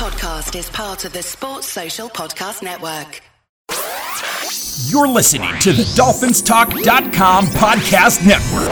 podcast is part of the Sports Social Podcast Network. You're listening to the DolphinsTalk.com podcast network.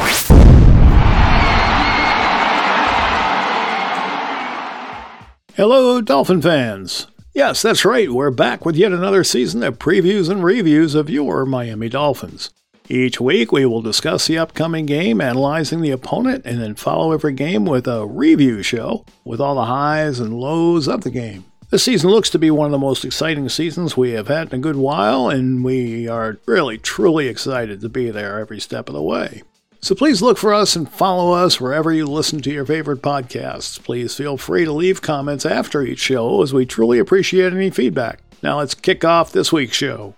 Hello, Dolphin fans. Yes, that's right. We're back with yet another season of previews and reviews of your Miami Dolphins. Each week, we will discuss the upcoming game, analyzing the opponent, and then follow every game with a review show with all the highs and lows of the game. This season looks to be one of the most exciting seasons we have had in a good while, and we are really, truly excited to be there every step of the way. So please look for us and follow us wherever you listen to your favorite podcasts. Please feel free to leave comments after each show, as we truly appreciate any feedback. Now let's kick off this week's show.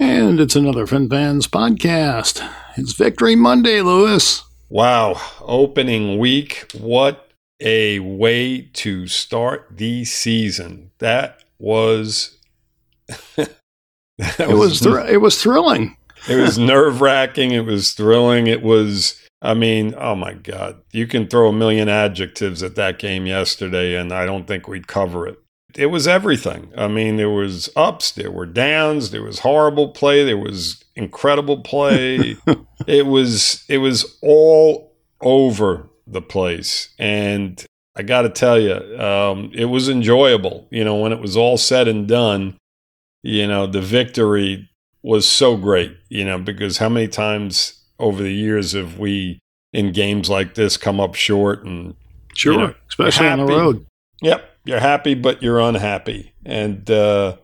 And it's another Fin Fans podcast. It's Victory Monday, Louis. Wow, opening week. What a way to start the season. That was that it was, was thr- it was thrilling. it was nerve-wracking, it was thrilling. It was I mean, oh my god. You can throw a million adjectives at that game yesterday and I don't think we'd cover it it was everything. I mean, there was ups, there were downs, there was horrible play, there was incredible play. it was it was all over the place, and I got to tell you, um, it was enjoyable. You know, when it was all said and done, you know, the victory was so great. You know, because how many times over the years have we in games like this come up short and sure, you know, especially on the road. Yep, you're happy, but you're unhappy. And uh,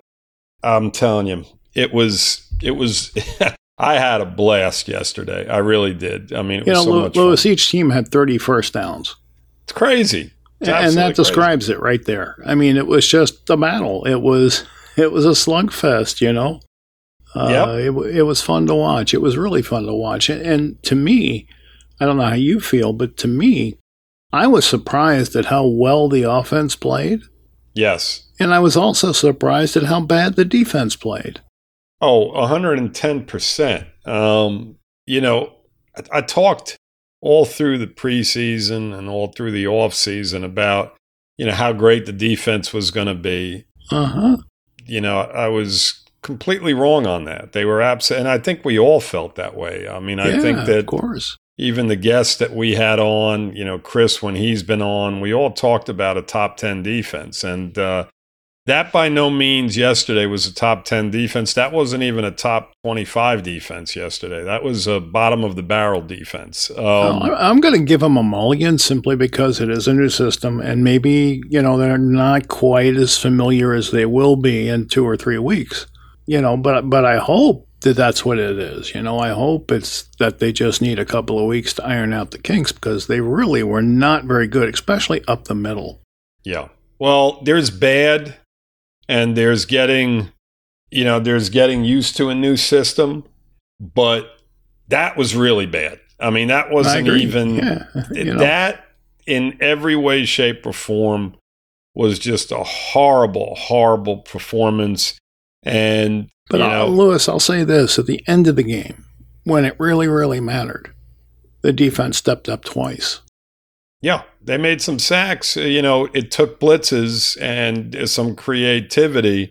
I'm telling you, it was it was. I had a blast yesterday. I really did. I mean, it you was know, so Louis, each team had 30 first downs. It's crazy. It's and that describes it right there. I mean, it was just a battle. It was it was a slugfest, you know. Uh, yep. it, it was fun to watch. It was really fun to watch. And, and to me, I don't know how you feel, but to me, I was surprised at how well the offense played. Yes. And I was also surprised at how bad the defense played. Oh, 110%. Um, you know, I, I talked all through the preseason and all through the offseason about, you know, how great the defense was going to be. Uh huh. You know, I was completely wrong on that. They were absent, and I think we all felt that way. I mean, I yeah, think that of course even the guests that we had on, you know, Chris, when he's been on, we all talked about a top 10 defense. And uh, that by no means yesterday was a top 10 defense. That wasn't even a top 25 defense yesterday. That was a bottom of the barrel defense. Um, I'm going to give them a mulligan simply because it is a new system. And maybe, you know, they're not quite as familiar as they will be in two or three weeks. You know, but but I hope that that's what it is. You know, I hope it's that they just need a couple of weeks to iron out the kinks because they really were not very good, especially up the middle. Yeah. Well, there's bad and there's getting, you know, there's getting used to a new system, but that was really bad. I mean, that wasn't even yeah, you know. that in every way, shape, or form was just a horrible, horrible performance. And but know, Louis, I'll say this: at the end of the game, when it really, really mattered, the defense stepped up twice. Yeah, they made some sacks. Uh, you know, it took blitzes and uh, some creativity,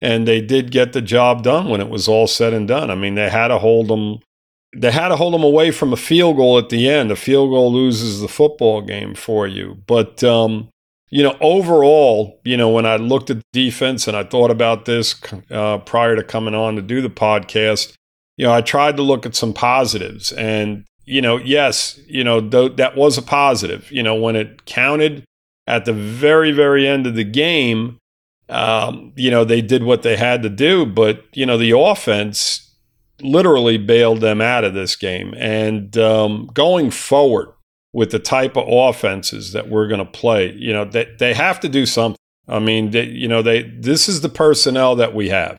and they did get the job done when it was all said and done. I mean, they had to hold them. They had to hold them away from a field goal at the end. A field goal loses the football game for you. But um, you know, overall, you know, when I looked at defense and I thought about this uh, prior to coming on to do the podcast, you know, I tried to look at some positives. And, you know, yes, you know, th- that was a positive. You know, when it counted at the very, very end of the game, um, you know, they did what they had to do. But, you know, the offense literally bailed them out of this game. And um, going forward, with the type of offenses that we're going to play. You know, they, they have to do something. I mean, they, you know, they this is the personnel that we have.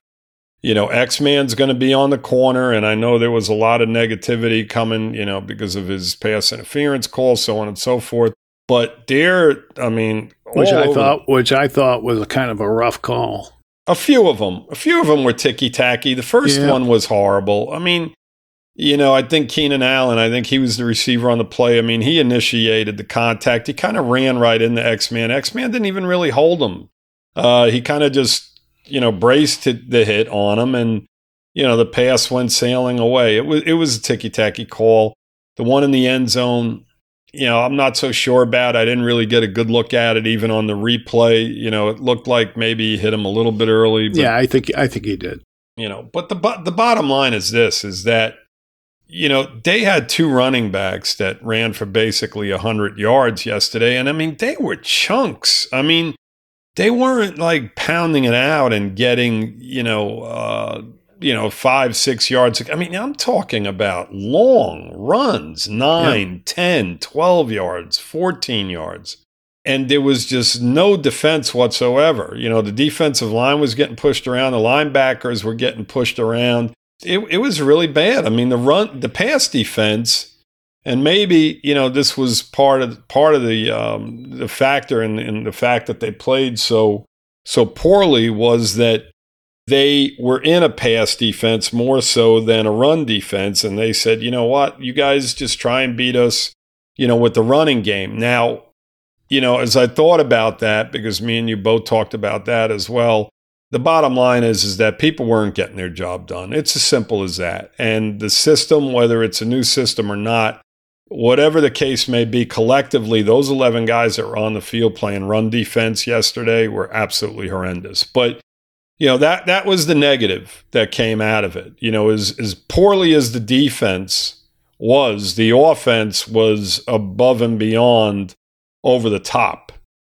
You know, X Man's going to be on the corner, and I know there was a lot of negativity coming, you know, because of his pass interference calls, so on and so forth. But there, I mean, which I thought, which I thought was a kind of a rough call. A few of them, a few of them were ticky tacky. The first yeah. one was horrible. I mean, you know, I think Keenan Allen, I think he was the receiver on the play. I mean, he initiated the contact. He kind of ran right into X Man. X Man didn't even really hold him. Uh, he kind of just, you know, braced the hit on him, and you know the pass went sailing away. It was it was a ticky tacky call. The one in the end zone, you know, I'm not so sure about. I didn't really get a good look at it, even on the replay. You know, it looked like maybe he hit him a little bit early. But, yeah, I think I think he did. You know, but the the bottom line is this: is that you know, they had two running backs that ran for basically 100 yards yesterday. And I mean, they were chunks. I mean, they weren't like pounding it out and getting, you know, uh, you know, five, six yards. I mean, I'm talking about long runs, nine, yeah. 10, 12 yards, 14 yards. And there was just no defense whatsoever. You know, the defensive line was getting pushed around, the linebackers were getting pushed around it, it was really bad. I mean, the run, the pass defense, and maybe you know this was part of part of the um, the factor in, in the fact that they played so so poorly was that they were in a pass defense more so than a run defense, and they said, you know what, you guys just try and beat us, you know, with the running game. Now, you know, as I thought about that, because me and you both talked about that as well the bottom line is is that people weren't getting their job done. It's as simple as that. And the system, whether it's a new system or not, whatever the case may be, collectively, those 11 guys that were on the field playing run defense yesterday were absolutely horrendous. But you know that that was the negative that came out of it. You know, as as poorly as the defense was, the offense was above and beyond over the top.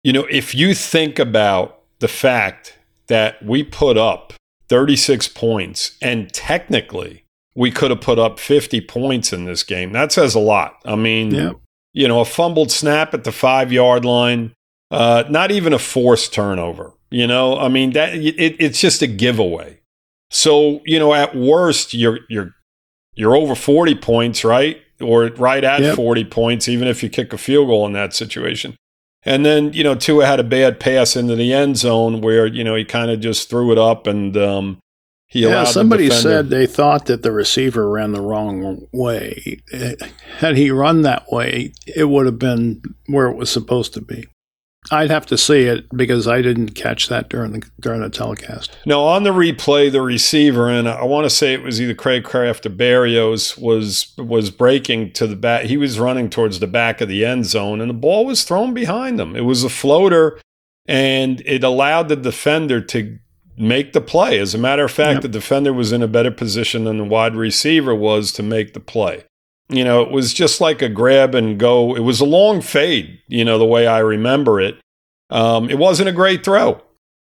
You know, if you think about the fact that we put up 36 points and technically we could have put up 50 points in this game. That says a lot. I mean, yeah. you know, a fumbled snap at the five yard line, uh, not even a forced turnover. You know, I mean that it, it's just a giveaway. So you know, at worst, you're you're you're over 40 points, right? Or right at yep. 40 points, even if you kick a field goal in that situation. And then, you know, Tua had a bad pass into the end zone where, you know, he kind of just threw it up and um, he allowed. yeah, somebody said they thought that the receiver ran the wrong way. Had he run that way, it would have been where it was supposed to be. I'd have to see it because I didn't catch that during the during the telecast. Now on the replay, the receiver and I want to say it was either Cracraft or Berrios was was breaking to the back. He was running towards the back of the end zone, and the ball was thrown behind him. It was a floater, and it allowed the defender to make the play. As a matter of fact, yep. the defender was in a better position than the wide receiver was to make the play. You know, it was just like a grab and go. It was a long fade, you know, the way I remember it. Um, it wasn't a great throw.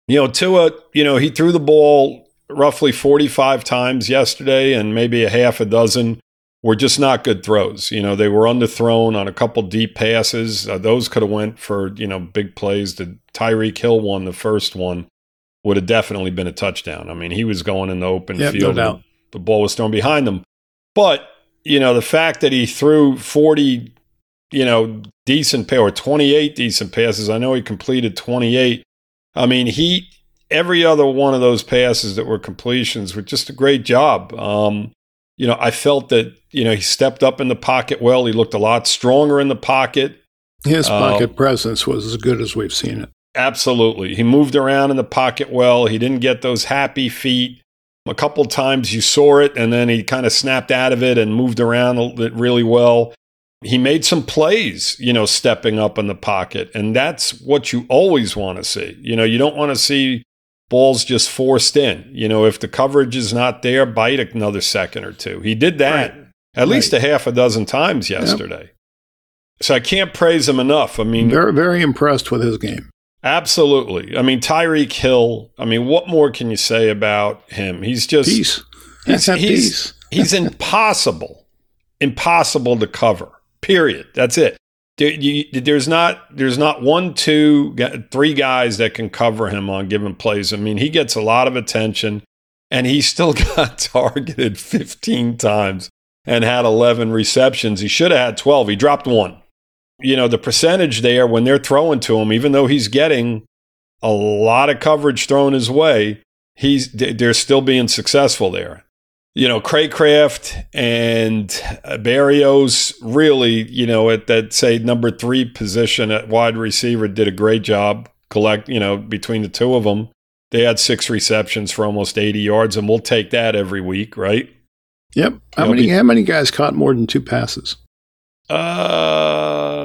You know, Tua, you know, he threw the ball roughly 45 times yesterday, and maybe a half a dozen were just not good throws. You know, they were underthrown on a couple deep passes. Uh, those could have went for, you know, big plays. The Tyreek Hill one, the first one, would have definitely been a touchdown. I mean, he was going in the open yep, field. No the ball was thrown behind him. But you know, the fact that he threw 40, you know, decent pay or 28 decent passes. I know he completed 28. I mean, he every other one of those passes that were completions were just a great job. Um, you know, I felt that, you know, he stepped up in the pocket well. He looked a lot stronger in the pocket. His pocket uh, presence was as good as we've seen it. Absolutely. He moved around in the pocket well. He didn't get those happy feet. A couple times you saw it, and then he kind of snapped out of it and moved around really well. He made some plays, you know, stepping up in the pocket, and that's what you always want to see. You know, you don't want to see balls just forced in. You know, if the coverage is not there, bite another second or two. He did that right. at right. least a half a dozen times yesterday. Yep. So I can't praise him enough. I mean, very, very impressed with his game. Absolutely. I mean, Tyreek Hill. I mean, what more can you say about him? He's just peace. He's, he's, peace. he's impossible, impossible to cover. Period. That's it. There, you, there's not there's not one, two, three guys that can cover him on given plays. I mean, he gets a lot of attention, and he still got targeted 15 times and had 11 receptions. He should have had 12. He dropped one you know, the percentage there when they're throwing to him, even though he's getting a lot of coverage thrown his way, he's they're still being successful there. You know, Cracraft and Berrios really, you know, at that say number three position at wide receiver did a great job collect, you know, between the two of them, they had six receptions for almost 80 yards, and we'll take that every week, right? Yep. How many? Be, how many guys caught more than two passes? Uh,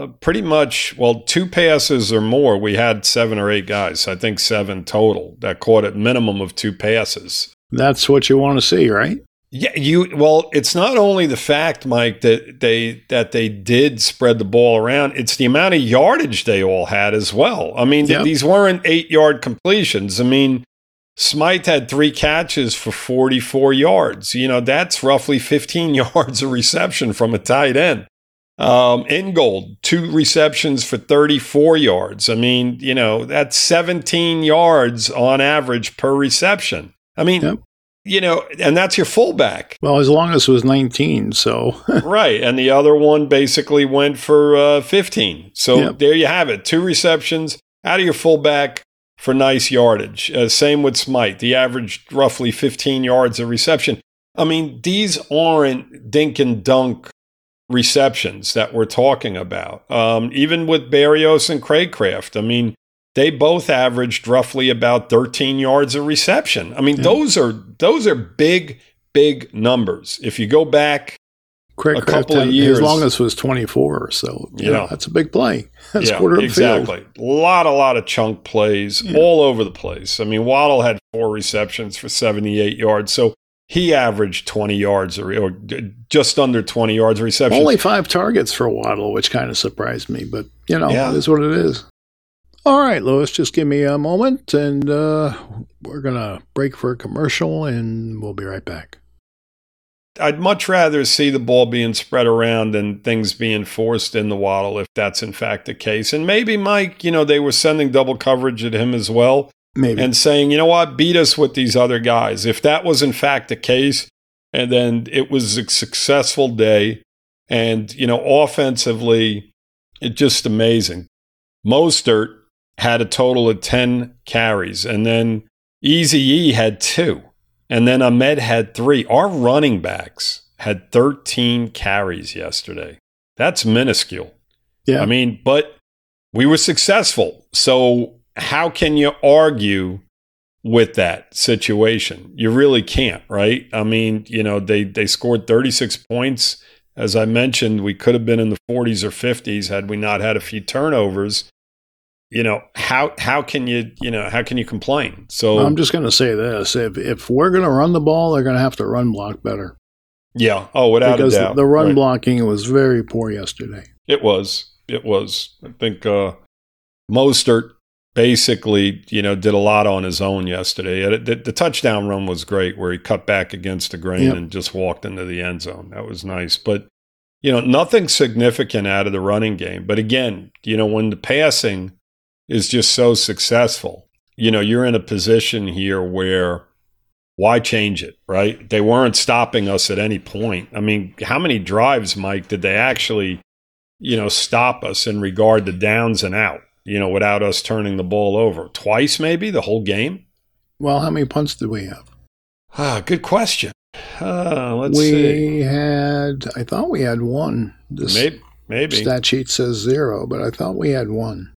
pretty much. Well, two passes or more. We had seven or eight guys. I think seven total that caught at minimum of two passes. That's what you want to see, right? Yeah, you well, it's not only the fact, Mike, that they that they did spread the ball around, it's the amount of yardage they all had as well. I mean, yep. these weren't 8-yard completions. I mean, Smythe had 3 catches for 44 yards. You know, that's roughly 15 yards of reception from a tight end. Um, Ingold, two receptions for 34 yards. I mean, you know, that's 17 yards on average per reception. I mean, yep you know, and that's your fullback. Well, as long as it was 19, so. right. And the other one basically went for uh, 15. So yep. there you have it. Two receptions out of your fullback for nice yardage. Uh, same with Smythe. The average roughly 15 yards of reception. I mean, these aren't dink and dunk receptions that we're talking about. Um, even with Berrios and Cracraft, I mean, they both averaged roughly about 13 yards of reception. I mean, yeah. those are those are big, big numbers. If you go back Craig a couple of years, his longest was 24 or so. Yeah, know, that's a big play. That's yeah, quarter exactly. A lot, a lot of chunk plays yeah. all over the place. I mean, Waddle had four receptions for 78 yards, so he averaged 20 yards or, or just under 20 yards reception. Only five targets for Waddle, which kind of surprised me, but you know, yeah. it is what it is. All right, Louis, just give me a moment and uh, we're going to break for a commercial and we'll be right back. I'd much rather see the ball being spread around than things being forced in the waddle if that's in fact the case. And maybe Mike, you know, they were sending double coverage at him as well. Maybe. And saying, you know what, beat us with these other guys. If that was in fact the case, and then it was a successful day, and, you know, offensively, it just amazing. Mostert had a total of 10 carries. And then Easy E had two. And then Ahmed had three. Our running backs had 13 carries yesterday. That's minuscule. Yeah. I mean, but we were successful. So how can you argue with that situation? You really can't, right? I mean, you know, they they scored 36 points. As I mentioned, we could have been in the 40s or 50s had we not had a few turnovers. You know how how can you you know how can you complain? So i'm just going to say this. If if we're going to run the ball they're going to have to run block better. Yeah. Oh without because a doubt. the run right. blocking was very poor yesterday. It was. It was. I think uh mostert basically you know did a lot on his own yesterday uh, the, the touchdown run was great where he cut back against the grain yep. and just walked into the end zone that was nice but you know nothing significant out of the running game but again you know when the passing is just so successful. You know, you're in a position here where why change it, right? They weren't stopping us at any point. I mean, how many drives, Mike, did they actually, you know, stop us in regard to downs and out, you know, without us turning the ball over? Twice, maybe, the whole game? Well, how many punts did we have? Ah, good question. Uh, let's we see. We had, I thought we had one. This maybe, maybe. Stat sheet says zero, but I thought we had one.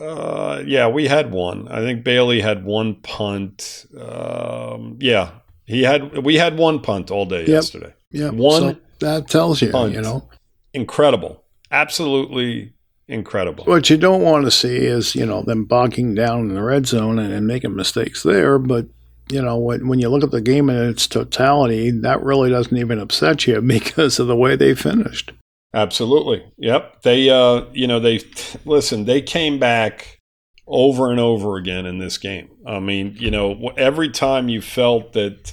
Uh, yeah, we had one. I think Bailey had one punt. Um, yeah, he had. We had one punt all day yep. yesterday. Yeah, one. So that tells you, punt. you know, incredible, absolutely incredible. What you don't want to see is you know them bogging down in the red zone and, and making mistakes there. But you know when when you look at the game in its totality, that really doesn't even upset you because of the way they finished. Absolutely. Yep. They, uh, you know, they listen. They came back over and over again in this game. I mean, you know, every time you felt that,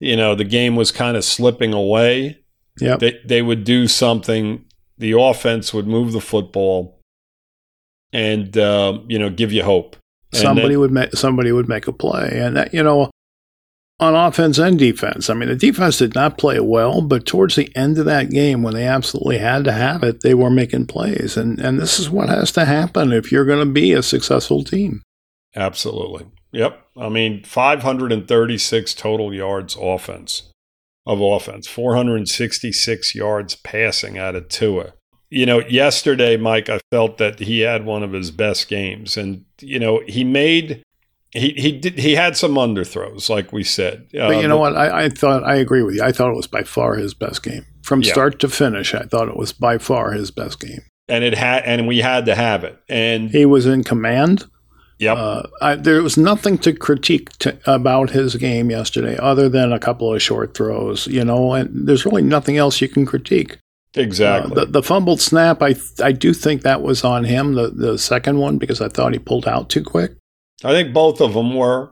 you know, the game was kind of slipping away, yeah, they they would do something. The offense would move the football, and uh, you know, give you hope. somebody then, would make somebody would make a play, and that you know, on offense and defense. I mean, the defense did not play well, but towards the end of that game, when they absolutely had to have it, they were making plays. And, and this is what has to happen if you're going to be a successful team. Absolutely. Yep. I mean, 536 total yards offense of offense, 466 yards passing out of Tua. you know, yesterday, Mike, I felt that he had one of his best games, and you know, he made he he did he had some underthrows, like we said. But you uh, know what? I, I, thought I agree with you. I thought it was by far his best game from yeah. start to finish. I thought it was by far his best game, and it had and we had to have it. And he was in command. Yep. Uh, I, there was nothing to critique to, about his game yesterday, other than a couple of short throws. You know, and there's really nothing else you can critique. Exactly. Uh, the, the, fumbled snap, I I do think that was on him. The the second one because I thought he pulled out too quick. I think both of them were.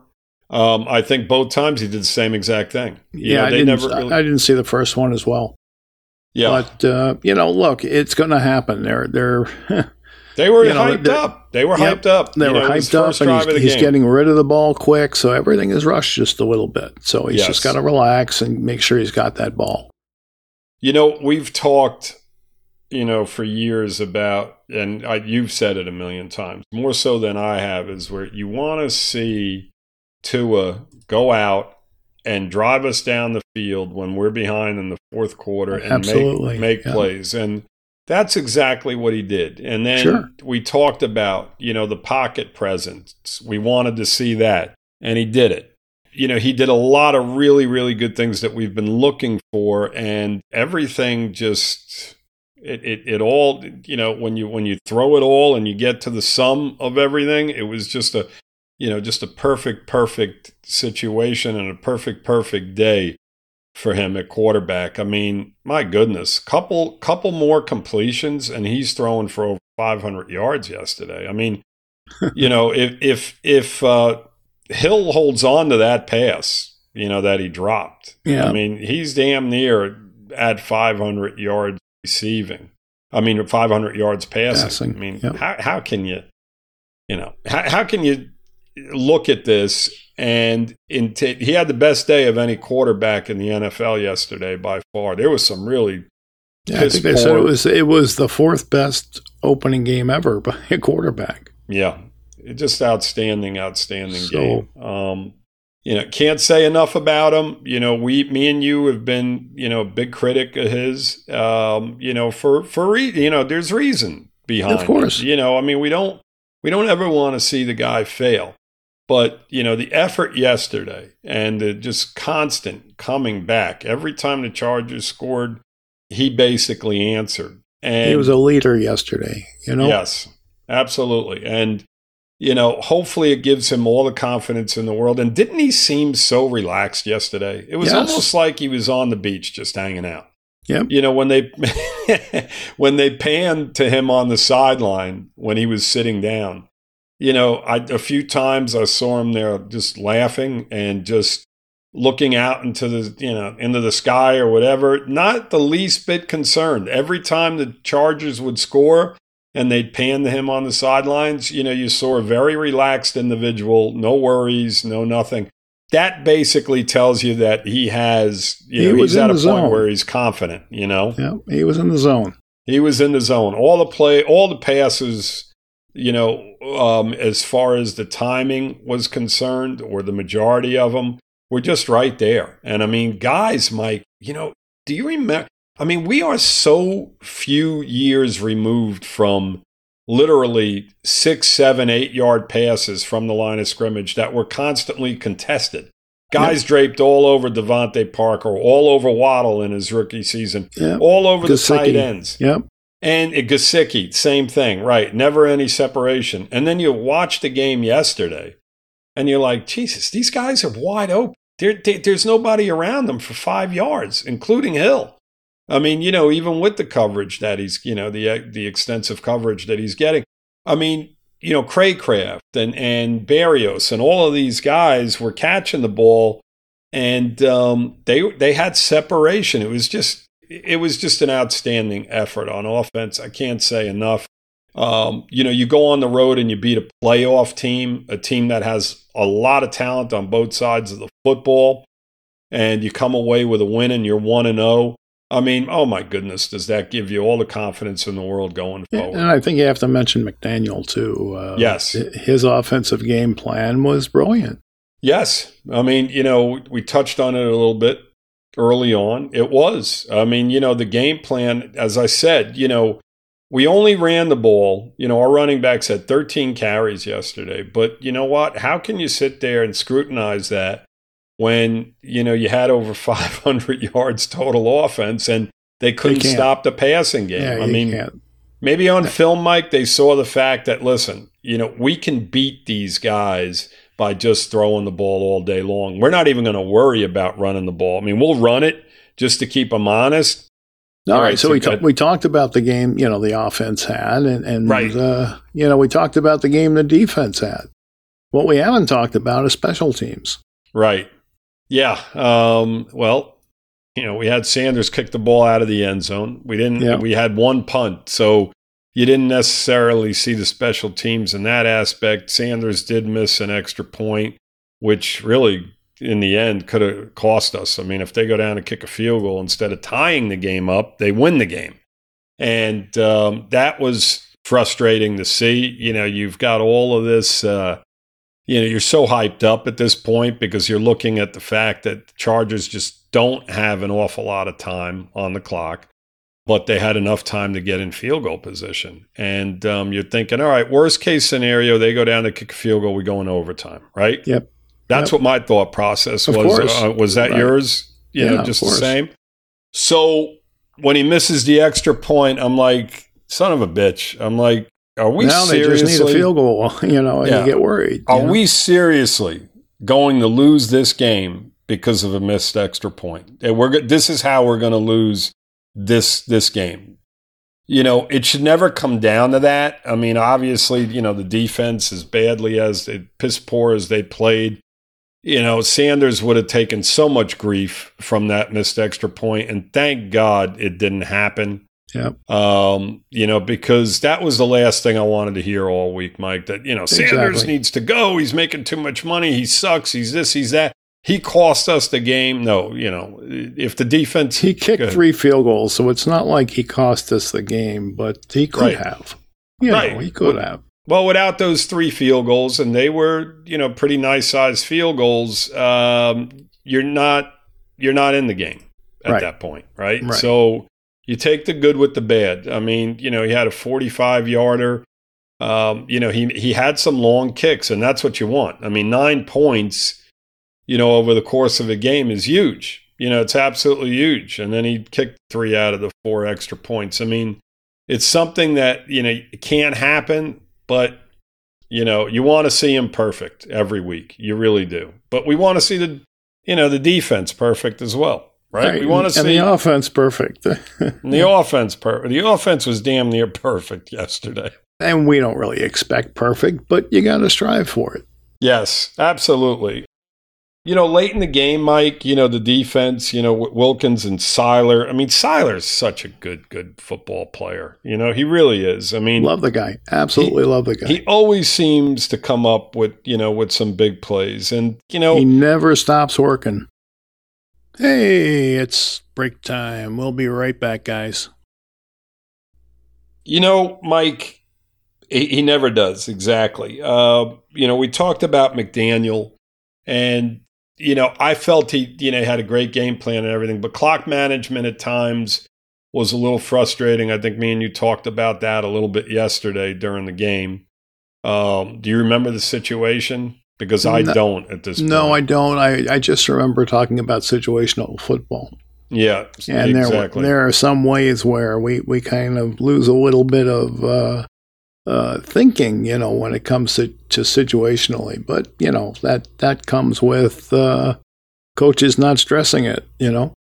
Um, I think both times he did the same exact thing. You yeah, know, I, didn't, really... I didn't see the first one as well. Yeah, but uh, you know, look, it's going to happen. They're they're they were hyped know, up. They were yep, hyped up. They you were know, hyped up, and he's, he's getting rid of the ball quick, so everything is rushed just a little bit. So he's yes. just got to relax and make sure he's got that ball. You know, we've talked you know, for years about, and I, you've said it a million times, more so than I have, is where you want to see Tua go out and drive us down the field when we're behind in the fourth quarter and Absolutely. make, make yeah. plays. And that's exactly what he did. And then sure. we talked about, you know, the pocket presence. We wanted to see that, and he did it. You know, he did a lot of really, really good things that we've been looking for, and everything just it, it, it all you know when you when you throw it all and you get to the sum of everything it was just a you know just a perfect perfect situation and a perfect perfect day for him at quarterback i mean my goodness couple couple more completions and he's throwing for over 500 yards yesterday i mean you know if if if uh, hill holds on to that pass you know that he dropped yeah i mean he's damn near at 500 yards receiving. I mean, 500 yards passing. passing. I mean, how, how can you, you know, how, how can you look at this and in t- he had the best day of any quarterback in the NFL yesterday by far. There was some really yeah, I think they said it was it was the fourth best opening game ever by a quarterback. Yeah, just outstanding, outstanding so, game. Um, you know, can't say enough about him. You know, we, me and you have been, you know, a big critic of his. Um, you know, for for re- you know, there's reason behind. Of course, it. you know, I mean, we don't we don't ever want to see the guy fail, but you know, the effort yesterday and the just constant coming back every time the Chargers scored, he basically answered. And he was a leader yesterday. You know, yes, absolutely, and you know, hopefully it gives him all the confidence in the world. And didn't he seem so relaxed yesterday? It was yes. almost like he was on the beach just hanging out. Yeah. You know, when they when they panned to him on the sideline when he was sitting down, you know, I, a few times I saw him there just laughing and just looking out into the you know into the sky or whatever not the least bit concerned every time the chargers would score and they'd pan to him on the sidelines, you know, you saw a very relaxed individual, no worries, no nothing. That basically tells you that he has, you he know, he's at a point zone. where he's confident, you know? Yeah, he was in the zone. He was in the zone. All the play, all the passes, you know, um, as far as the timing was concerned, or the majority of them, were just right there. And I mean, guys, Mike, you know, do you remember? I mean, we are so few years removed from literally six, seven, eight yard passes from the line of scrimmage that were constantly contested. Guys yep. draped all over DeVante Parker, all over Waddle in his rookie season, yep. all over the tight ends. Yep. And Gesicki, same thing, right? Never any separation. And then you watch the game yesterday, and you're like, Jesus, these guys are wide open. There, there's nobody around them for five yards, including Hill. I mean, you know, even with the coverage that he's, you know, the the extensive coverage that he's getting. I mean, you know, Cracraft and and Berrios and all of these guys were catching the ball, and um, they they had separation. It was just it was just an outstanding effort on offense. I can't say enough. Um, you know, you go on the road and you beat a playoff team, a team that has a lot of talent on both sides of the football, and you come away with a win and you're one and zero. Oh. I mean, oh my goodness, does that give you all the confidence in the world going forward? And I think you have to mention McDaniel too. Uh, yes, his offensive game plan was brilliant. Yes, I mean, you know, we touched on it a little bit early on. It was. I mean, you know, the game plan, as I said, you know, we only ran the ball. You know, our running backs had 13 carries yesterday. But you know what? How can you sit there and scrutinize that when, you know, you had over 500 yards total offense and they couldn't stop the passing game? Yeah, I mean, can't. maybe on film, Mike, they saw the fact that, listen, you know, we can beat these guys by just throwing the ball all day long. We're not even going to worry about running the ball. I mean, we'll run it just to keep them honest all right, so we ta- we talked about the game, you know, the offense had, and and right. uh, you know, we talked about the game the defense had. What we haven't talked about is special teams. Right. Yeah. Um, well, you know, we had Sanders kick the ball out of the end zone. We didn't. Yeah. We had one punt, so you didn't necessarily see the special teams in that aspect. Sanders did miss an extra point, which really in the end could have cost us. I mean, if they go down and kick a field goal instead of tying the game up, they win the game. And um, that was frustrating to see. You know, you've got all of this, uh, you know, you're so hyped up at this point because you're looking at the fact that the Chargers just don't have an awful lot of time on the clock, but they had enough time to get in field goal position. And um, you're thinking, all right, worst case scenario, they go down to kick a field goal, we go in overtime, right? Yep. That's yep. what my thought process was. Uh, was that right. yours? You yeah, know, just the same. So when he misses the extra point, I'm like, son of a bitch. I'm like, are we now seriously? they just need a field goal, you know, and yeah. you get worried. Are know? we seriously going to lose this game because of a missed extra point? And we're this is how we're going to lose this this game. You know, it should never come down to that. I mean, obviously, you know, the defense as badly as it, piss poor as they played you know, Sanders would have taken so much grief from that missed extra point, and thank God it didn't happen. Yeah. Um, you know, because that was the last thing I wanted to hear all week, Mike. That you know, Sanders needs to go. He's making too much money. He sucks. He's this. He's that. He cost us the game. No, you know, if the defense he kicked three field goals, so it's not like he cost us the game, but he could right. have. You right. know, he could well, have. Well, without those three field goals, and they were, you know, pretty nice sized field goals, um, you're not you're not in the game at right. that point, right? right? So you take the good with the bad. I mean, you know, he had a 45 yarder. Um, you know, he he had some long kicks, and that's what you want. I mean, nine points, you know, over the course of a game is huge. You know, it's absolutely huge. And then he kicked three out of the four extra points. I mean, it's something that you know can't happen but you know, you want to see him perfect every week. You really do. But we want to see the you know, the defense perfect as well. Right? right. We want to and see the offense perfect. the offense per- the offense was damn near perfect yesterday. And we don't really expect perfect, but you got to strive for it. Yes, absolutely you know, late in the game, Mike, you know, the defense, you know, Wilkins and Sieler. I mean, Sieler's such a good, good football player. You know, he really is. I mean, love the guy. Absolutely he, love the guy. He always seems to come up with, you know, with some big plays. And, you know, he never stops working. Hey, it's break time. We'll be right back, guys. You know, Mike, he, he never does. Exactly. Uh, you know, we talked about McDaniel. And you know, I felt he, you know, had a great game plan and everything, but clock management at times was a little frustrating. I think me and you talked about that a little bit yesterday during the game. Um, do you remember the situation? Because I no, don't at this point. no, point. I don't. I, I just remember talking about situational football. Yeah, and exactly. there there are some ways where we, we kind of lose a little bit of uh, uh, thinking, you know, when it comes to, to situationally. But you know that that comes with uh, coaches not stressing it. You know.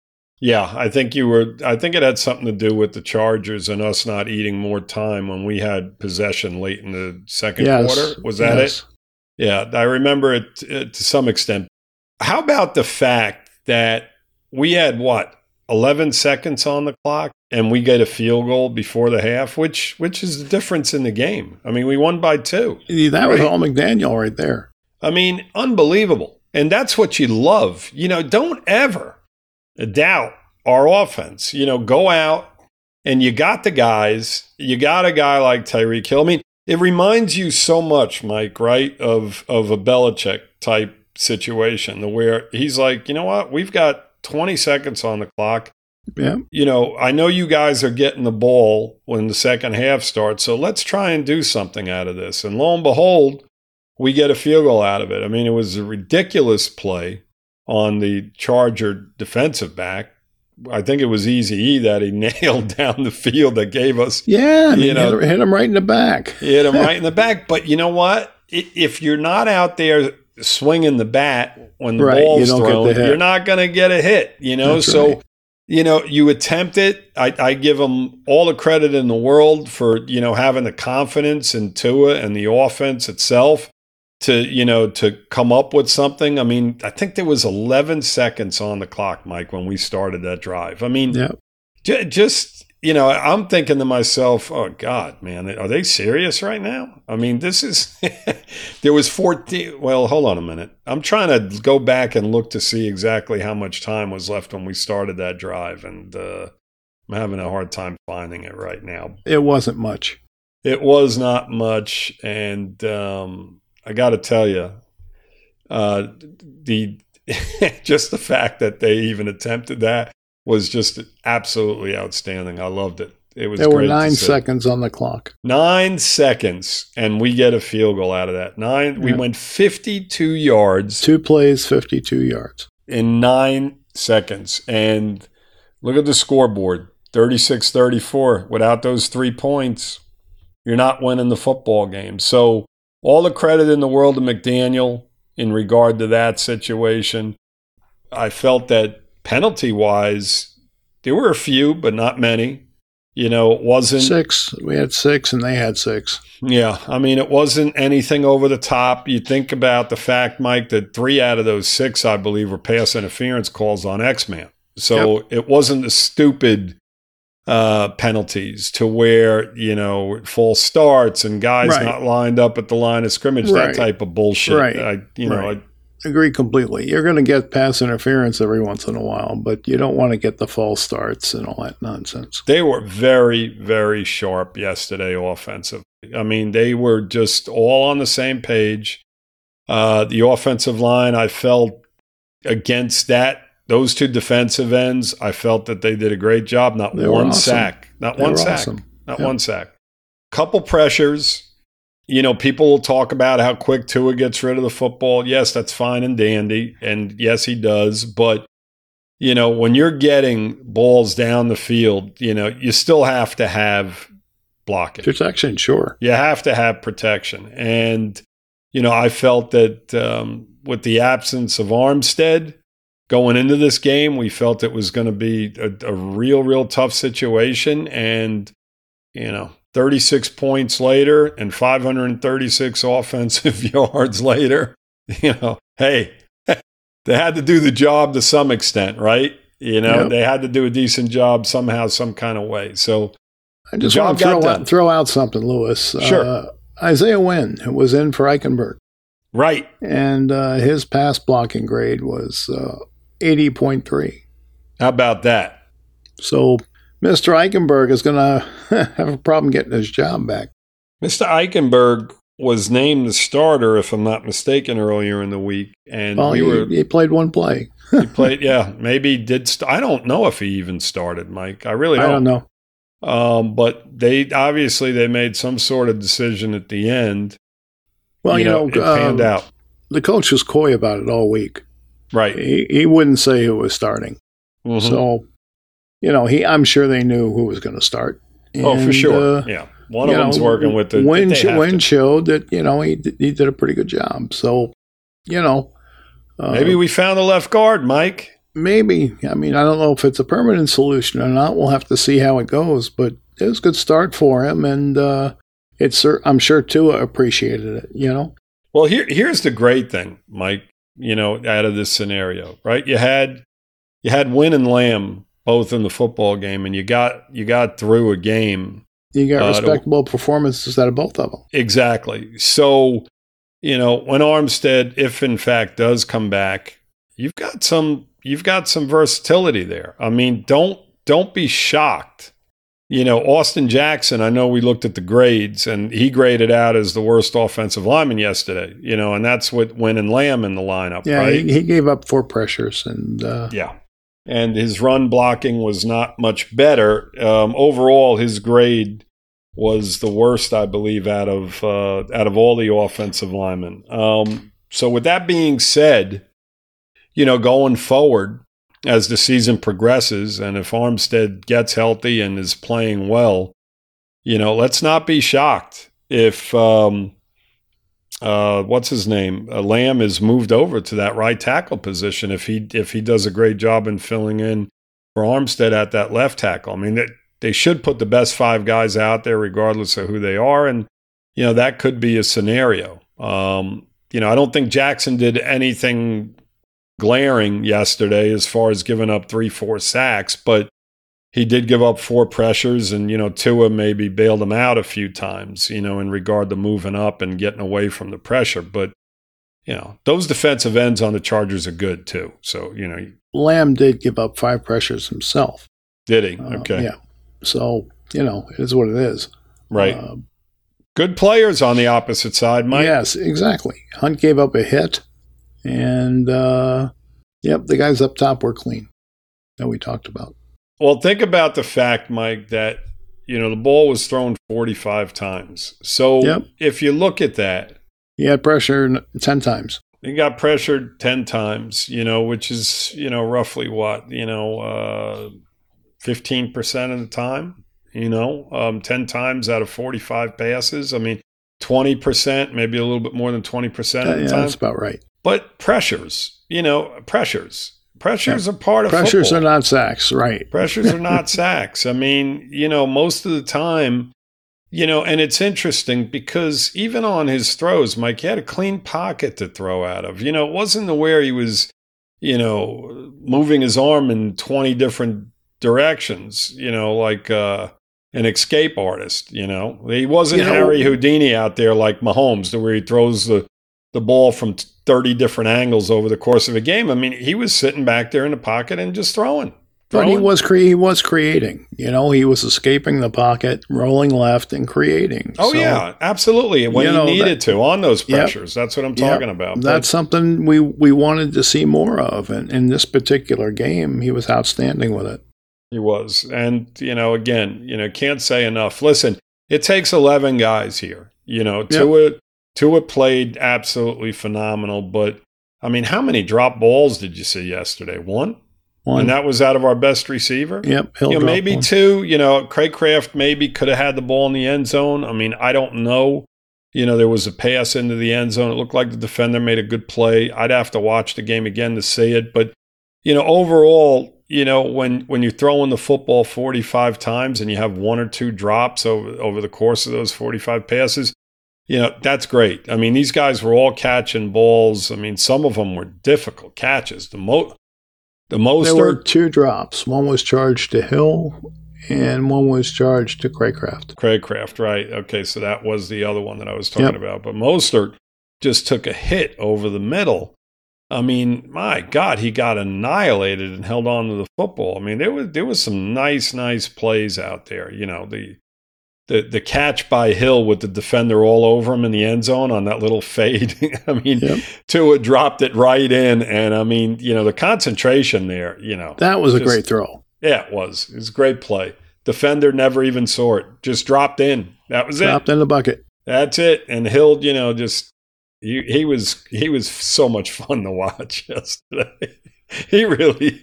Yeah, I think you were. I think it had something to do with the Chargers and us not eating more time when we had possession late in the second yes. quarter. Was that yes. it? Yeah, I remember it, it to some extent. How about the fact that we had what 11 seconds on the clock and we get a field goal before the half, which which is the difference in the game. I mean, we won by two. That right? was all McDaniel right there. I mean, unbelievable. And that's what you love. You know, don't ever doubt our offense. You know, go out and you got the guys. You got a guy like Tyreek Hill. I mean, it reminds you so much, Mike, right, of of a Belichick type situation where he's like, you know what, we've got 20 seconds on the clock. Yeah. you know, I know you guys are getting the ball when the second half starts, so let's try and do something out of this. And lo and behold, we get a field goal out of it. I mean, it was a ridiculous play on the Charger defensive back. I think it was Easy that he nailed down the field that gave us Yeah. I mean, You know- hit, hit him right in the back. hit him right in the back. But you know what? If you're not out there swinging the bat when the Right, you ball's the thrown, you're not going to get a hit. You know, That's so right. You know you attempt it. I, I give them all the credit in the world for you know having the confidence in Tua and the offense itself to you know to come up with something. I mean, I think there was 11 seconds on the clock, Mike, when we started that drive. I mean, Yeah. J- just you know i'm thinking to myself oh god man are they serious right now? I mean this is there was 14 well hold on a minute. I'm trying to go back and look to see exactly how much time was left when we started that drive and uh, i'm having a hard time finding it right now. It wasn't much. it was not much and um, i gotta tell you uh, the just the fact that they even attempted that was just absolutely outstanding. I loved it. It was There were nine seconds on the clock. Nine seconds, and we get a field goal out of that. Nine. We went fifty-two yards Two plays, 52 yards. in nine seconds, and look at the scoreboard: 36-34. Without those three points, you're not winning the football game. So, all the credit in the world to McDaniel in regard to that situation. I felt that penalty wise, there were a few, but not many. You know, it wasn't. Six. We had six and they had six. Yeah, I mean, it wasn't anything over the top. You think about the fact, Mike, that three out of those six, I believe, were pass interference calls on X Man. So it wasn't the stupid uh, penalties to where you know false starts and guys Right. not lined up at the line of scrimmage, Right. that type of bullshit. Right. I, you know, Right. Agree completely. You're going to get pass interference every once in a while, but you don't want to get the false starts and all that nonsense. They were very, very sharp yesterday offensively. I mean, they were just all on the same page. Uh, the offensive line, I felt against that, those two defensive ends, I felt that they did a great job. Not They one awesome. sack. Not They one sack. awesome. Not Yeah. one sack. Couple pressures. You know, people will talk about how quick Tua gets rid of the football. Yes, that's fine and dandy. And yes, he does. But, you know, when you're getting balls down the field, you know, you still have to have blocking. Protection, sure. You have to have protection. And, you know, I felt that um, with the absence of Armstead going into this game, we felt it was going to be a, a real, real tough situation. And, you know, 36 points later and 536 offensive yards later, you know, hey, they had to do the job to some extent, right? You know, Yep. they had to do a decent job somehow, some kind of way. So, I just want to throw out, throw out something, Louis. Sure. Uh, Isaiah Wynn was in for Eichenberg, right. and uh, his pass blocking grade was uh, 80.3. How about that? So Mr. Eichenberg is going to have a problem getting his job back. Mr. Eichenberg was named the starter, if I'm not mistaken, earlier in the week, and Well, we he, were he played one play. he played. Yeah, maybe did. St- I don't know if he even started, Mike. I really I don't know. Um, but they obviously they made some sort of decision at the end. Well, you, know, it panned um, out the coach was coy about it all week. right. He, he wouldn't say who was starting. Mhm. So, you know, he I'm sure they knew who was going to start. oh, for sure. uh, yeah, one of you them's working with the. Wynn, Wynn showed that you know he he did a pretty good job. So, you know, uh, Maybe we found a left guard, Mike. maybe. I mean, I don't know if it's a permanent solution or not. We'll have to see how it goes. But it was a good start for him, and uh, it's I'm sure Tua appreciated it. You know, Well, here here's the great thing, Mike. You know, out of this scenario, right? You had you had Wynn and Lamm both in the football game, and you got you got through a game you got Uh, respectable performances out of both of them. exactly. So, you know, when Armstead, if in fact does come back, you've got some you've got some versatility there. I mean, don't don't be shocked. You know, Austin Jackson, I know we looked at the grades and he graded out as the worst offensive lineman yesterday, you know, and that's what Wynn and Lamm in the lineup, Yeah, right? he, he gave up four pressures, and uh, Yeah. And his run blocking was not much better. Um, overall, his grade was the worst, I believe, out of uh, out of all the offensive linemen. Um, so, with that being said, you know, going forward as the season progresses, and if Armstead gets healthy and is playing well, you know, let's not be shocked if um, uh, what's his name, uh, Lamm is moved over to that right tackle position if he if he does a great job in filling in for Armstead at that left tackle. I mean, they, they should put the best five guys out there, regardless of who they are, and you know that could be a scenario. Um, you know, I don't think Jackson did anything glaring yesterday as far as giving up three, four sacks, but he did give up four pressures, and you know Tua maybe bailed him out a few times, you know, in regard to moving up and getting away from the pressure. But you know those defensive ends on the Chargers are good too. So you know, Lamm did give up five pressures himself. Did he? Uh, okay. Yeah. So you know it is what it is. Right. Uh, good players on the opposite side, Mike. Yes, exactly. Hunt gave up a hit, and uh, yep, the guys up top were clean that we talked about. Well, think about the fact, Mike, that you know the ball was thrown 45 times. So yep. if you look at that, he had pressure 10 times. He got pressured 10 times, you know, which is, you know, roughly what, you know, uh, 15% of the time, you know, um, 10 times out of 45 passes. I mean, 20%, maybe a little bit more than 20% of the yeah, time. That's about right. But pressures, you know, pressures. Pressures yeah. are part of pressures football. are not sacks, right? Pressures are not sacks. I mean, you know, most of the time, you know, and it's interesting because even on his throws, Mike, he had a clean pocket to throw out of. You know, it wasn't the where he was, you know, moving his arm in 20 different directions, you know, like uh, an escape artist, you know. He wasn't You know- Harry Houdini out there like Mahomes, to where he throws the, the ball from 30 different angles over the course of a game. I mean, he was sitting back there in the pocket and just throwing. But he was cre- he was creating. You know, he was escaping the pocket, rolling left, and creating. Oh So yeah, absolutely. When you he know, needed to on those Yep. pressures, that's what I'm Yep. talking about. But That's something we we wanted to see more of, and in this particular game, he was outstanding with it. he was, and you know, again, you know, can't say enough. Listen, it takes 11 guys here. You know, Tua Tua played absolutely phenomenal, but I mean, how many drop balls did you see yesterday? One, One, and that was out of our best receiver. yep, he'll you know, maybe one. two. You know, Cracraft maybe could have had the ball in the end zone. I mean, I don't know. You know, there was a pass into the end zone. It looked like the defender made a good play. I'd have to watch the game again to see it. But, you know, overall, you know, when when you're throwing the football 45 times and you have one or two drops over over the course of those 45 passes, you know, that's great. I mean, these guys were all catching balls. I mean, some of them were difficult catches. The most the most There were two drops. One was charged to Hill, and one was charged to Cracraft. Cracraft, right? Okay, so that was the other one that I was talking Yep. about. But Mostert just took a hit over the middle. I mean, my God, he got annihilated and held on to the football. I mean, there was there was some nice, nice plays out there. You know, the the the catch by Hill with the defender all over him in the end zone on that little fade. I mean, Yep. Tua dropped it right in, and I mean, you know, the concentration there. You know, That was a great throw. yeah, it was. It was a great play. Defender never even saw it. Just dropped in. That was Dropped it. in the bucket. That's it. And Hill, you know, just he, he was he was so much fun to watch yesterday. he really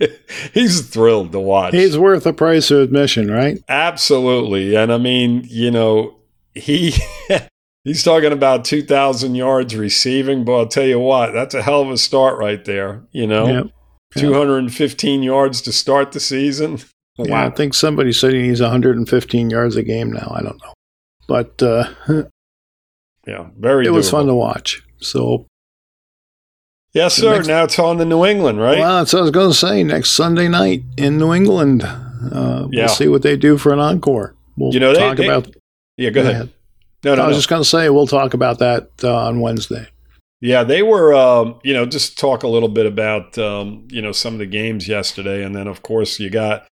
he's thrilled to watch. He's worth the price of admission, right? Absolutely. And I mean, you know, he he's talking about 2000 yards receiving, but I'll tell you what, that's a hell of a start right there, you know. Yep. Yep. 215 yards to start the season. Yeah, I think somebody said he needs 115 yards a game now. I don't know, but uh, Yeah, very it was fun to watch. So, Yes, sir. next- now it's on the New England, right? well, that's what I was going to say. Next Sunday night in New England, uh, Yeah. we'll see what they do for an encore. We'll You know, they- talk they- about. yeah, go ahead. No, no, I was no. just going to say we'll talk about that uh, on Wednesday. Yeah, they were, um, you know, just talk a little bit about, um, you know, some of the games yesterday. And then, of course, you got,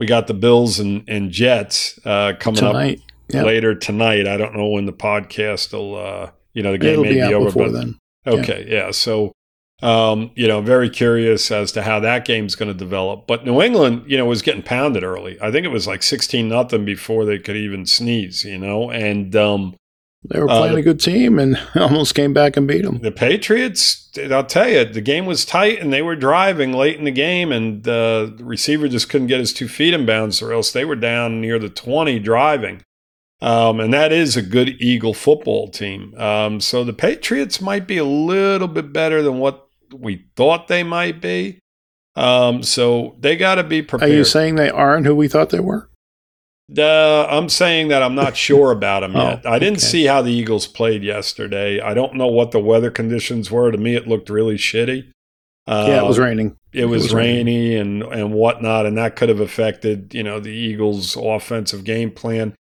we got the Bills and, and Jets uh, coming Tonight, up Yep. later tonight. I don't know when the podcast will, uh, you know, the game it'll may be be, over, but then. okay. Yeah. So, Um, you know, very curious as to how that game's going to develop. But New England, you know, was getting pounded early. I think it was like 16 nothing before they could even sneeze, you know, and um, they were playing uh, the, a good team and almost came back and beat them. The Patriots, I'll tell you, the game was tight and they were driving late in the game, and uh, the receiver just couldn't get his two feet in bounds, or else they were down near the 20 driving. Um, and that is a good Eagle football team. Um, so the Patriots might be a little bit better than what we thought they might be. Um, so they got to be prepared. Are you saying they aren't who we thought they were? Uh, I'm saying that I'm not sure about them oh, yet. I didn't okay. see how the Eagles played yesterday. I don't know what the weather conditions were. To me, it looked really shitty. Uh, yeah, it was raining. It, it was, was, rainy and and whatnot, and that could have affected you know the Eagles' offensive game plan.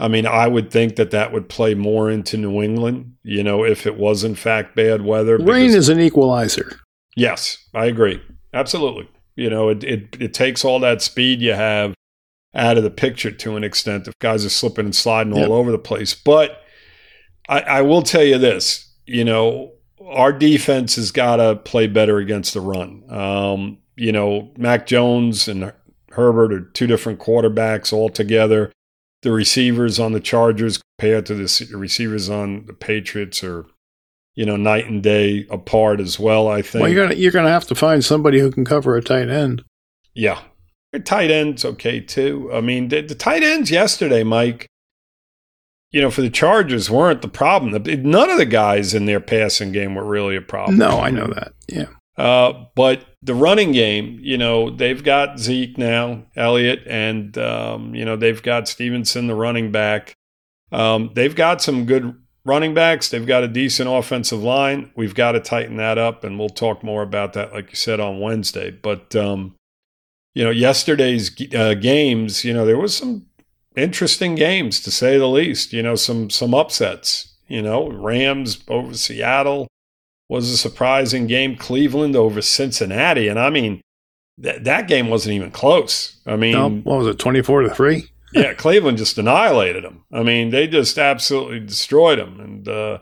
I mean, I would think that that would play more into New England, you know, if it was in fact bad weather. Rain is an equalizer. Yes, I agree. Absolutely. You know, it, it, it takes all that speed you have out of the picture to an extent if guys are slipping and sliding yep. all over the place. But I, I will tell you this, you know, our defense has got to play better against the run. Um, you know, Mac Jones and Herbert are two different quarterbacks altogether the receivers on the Chargers compared to the receivers on the Patriots are, you know, night and day apart as well. I think. Well, you're gonna you're gonna have to find somebody who can cover a tight end. Yeah, a tight end's okay too. I mean, the, the tight ends yesterday, Mike. You know, for the Chargers weren't the problem. None of the guys in their passing game were really a problem. No, I know that. Yeah. Uh, but the running game, you know, they've got Zeke now, Elliott, and um, you know they've got Stevenson, the running back. Um, they've got some good running backs. They've got a decent offensive line. We've got to tighten that up, and we'll talk more about that, like you said, on Wednesday. But um, you know, yesterday's uh, games, you know, there was some interesting games to say the least. You know, some some upsets. You know, Rams over Seattle was a surprising game. Cleveland over Cincinnati, and I mean that that game wasn't even close. I mean, no, what was it, twenty four to three? yeah, Cleveland just annihilated them. I mean, they just absolutely destroyed them, and uh,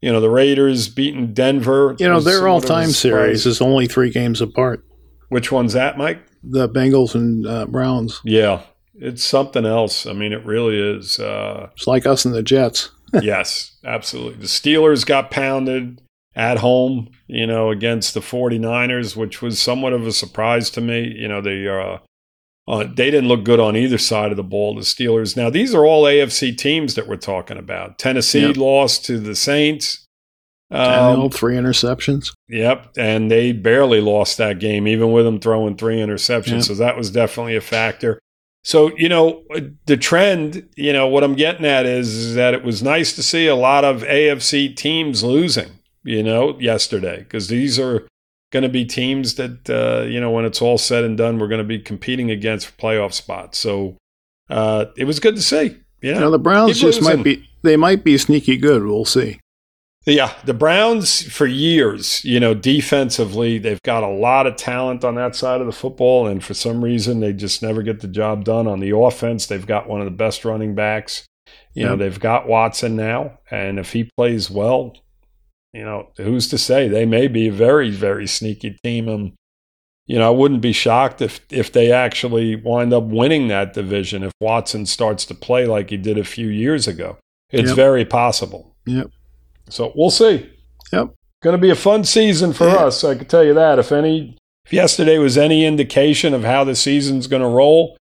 you know the Raiders beating Denver. You know their all time series is only three games apart. Which one's that, Mike? The Bengals and uh, Browns. Yeah, it's something else. I mean, it really is. Uh, it's like us and the Jets. yes, absolutely. The Steelers got pounded at home, you know, against the 49ers, which was somewhat of a surprise to me. You know, they uh, uh, they didn't look good on either side of the ball. The Steelers. Now these are all AFC teams that we're talking about. Tennessee yep. lost to the Saints. Um, three interceptions. Yep, and they barely lost that game, even with them throwing three interceptions. Yep. So that was definitely a factor. So you know the trend. You know what I'm getting at is, is that it was nice to see a lot of AFC teams losing you know, yesterday, because these are going to be teams that, uh, you know, when it's all said and done, we're going to be competing against playoff spots. So uh, it was good to see. You know, know the Browns just might be, they might be sneaky good. We'll see. Yeah, the Browns for years, you know, defensively, they've got a lot of talent on that side of the football, and for some reason, they just never get the job done. On the offense, they've got one of the best running backs. You know, they've got Watson now, and if he plays well, you know, who's to say they may be a very, very sneaky team. And, you know, I wouldn't be shocked if, if they actually wind up winning that division if Watson starts to play like he did a few years ago. It's yep. very possible. Yep. So we'll see. Yep. Going to be a fun season for us. I can tell you that. If any, if yesterday was any indication of how the season's going to roll,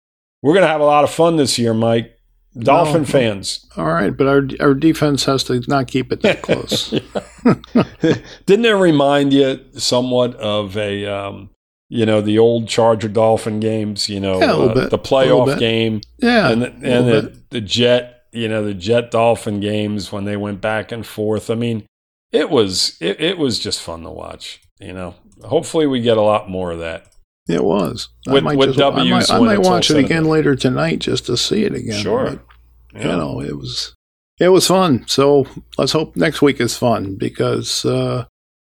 we're going to have a lot of fun this year, Mike. Dolphin no. fans. All right, but our our defense has to not keep it that close. Didn't it remind you somewhat of a um, you know the old Charger Dolphin games? You know, yeah, uh, the playoff game. Yeah, and the, and the, the Jet. You know, the Jet Dolphin games when they went back and forth. I mean, it was it, it was just fun to watch. You know, hopefully we get a lot more of that. It was. With, with just, W's I might, I might watch it again later tonight just to see it again. Sure. But, yeah. You know, it was it was fun. So let's hope next week is fun because uh,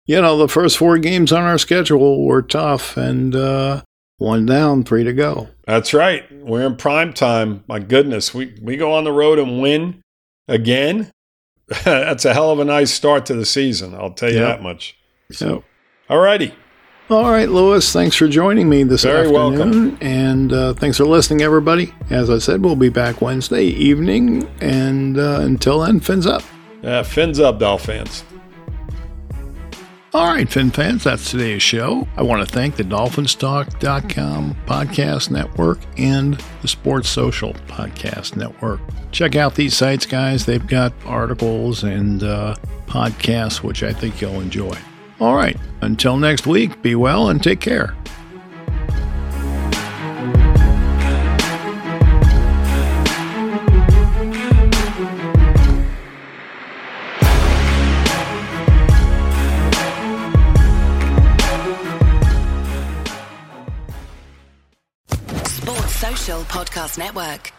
you know the first four games on our schedule were tough and uh, one down, three to go. That's right. We're in prime time. My goodness, we we go on the road and win again. That's a hell of a nice start to the season. I'll tell you yep. that much. So. All righty. All right, Louis, thanks for joining me this Very afternoon. welcome. And uh, thanks for listening, everybody. As I said, we'll be back Wednesday evening. And uh, until then, fins up. Uh, fins up, Dolphins. All right, Fin fans, that's today's show. I want to thank the DolphinsTalk.com podcast network and the Sports Social podcast network. Check out these sites, guys. They've got articles and uh, podcasts, which I think you'll enjoy. All right, until next week, be well and take care. Sports Social Podcast Network.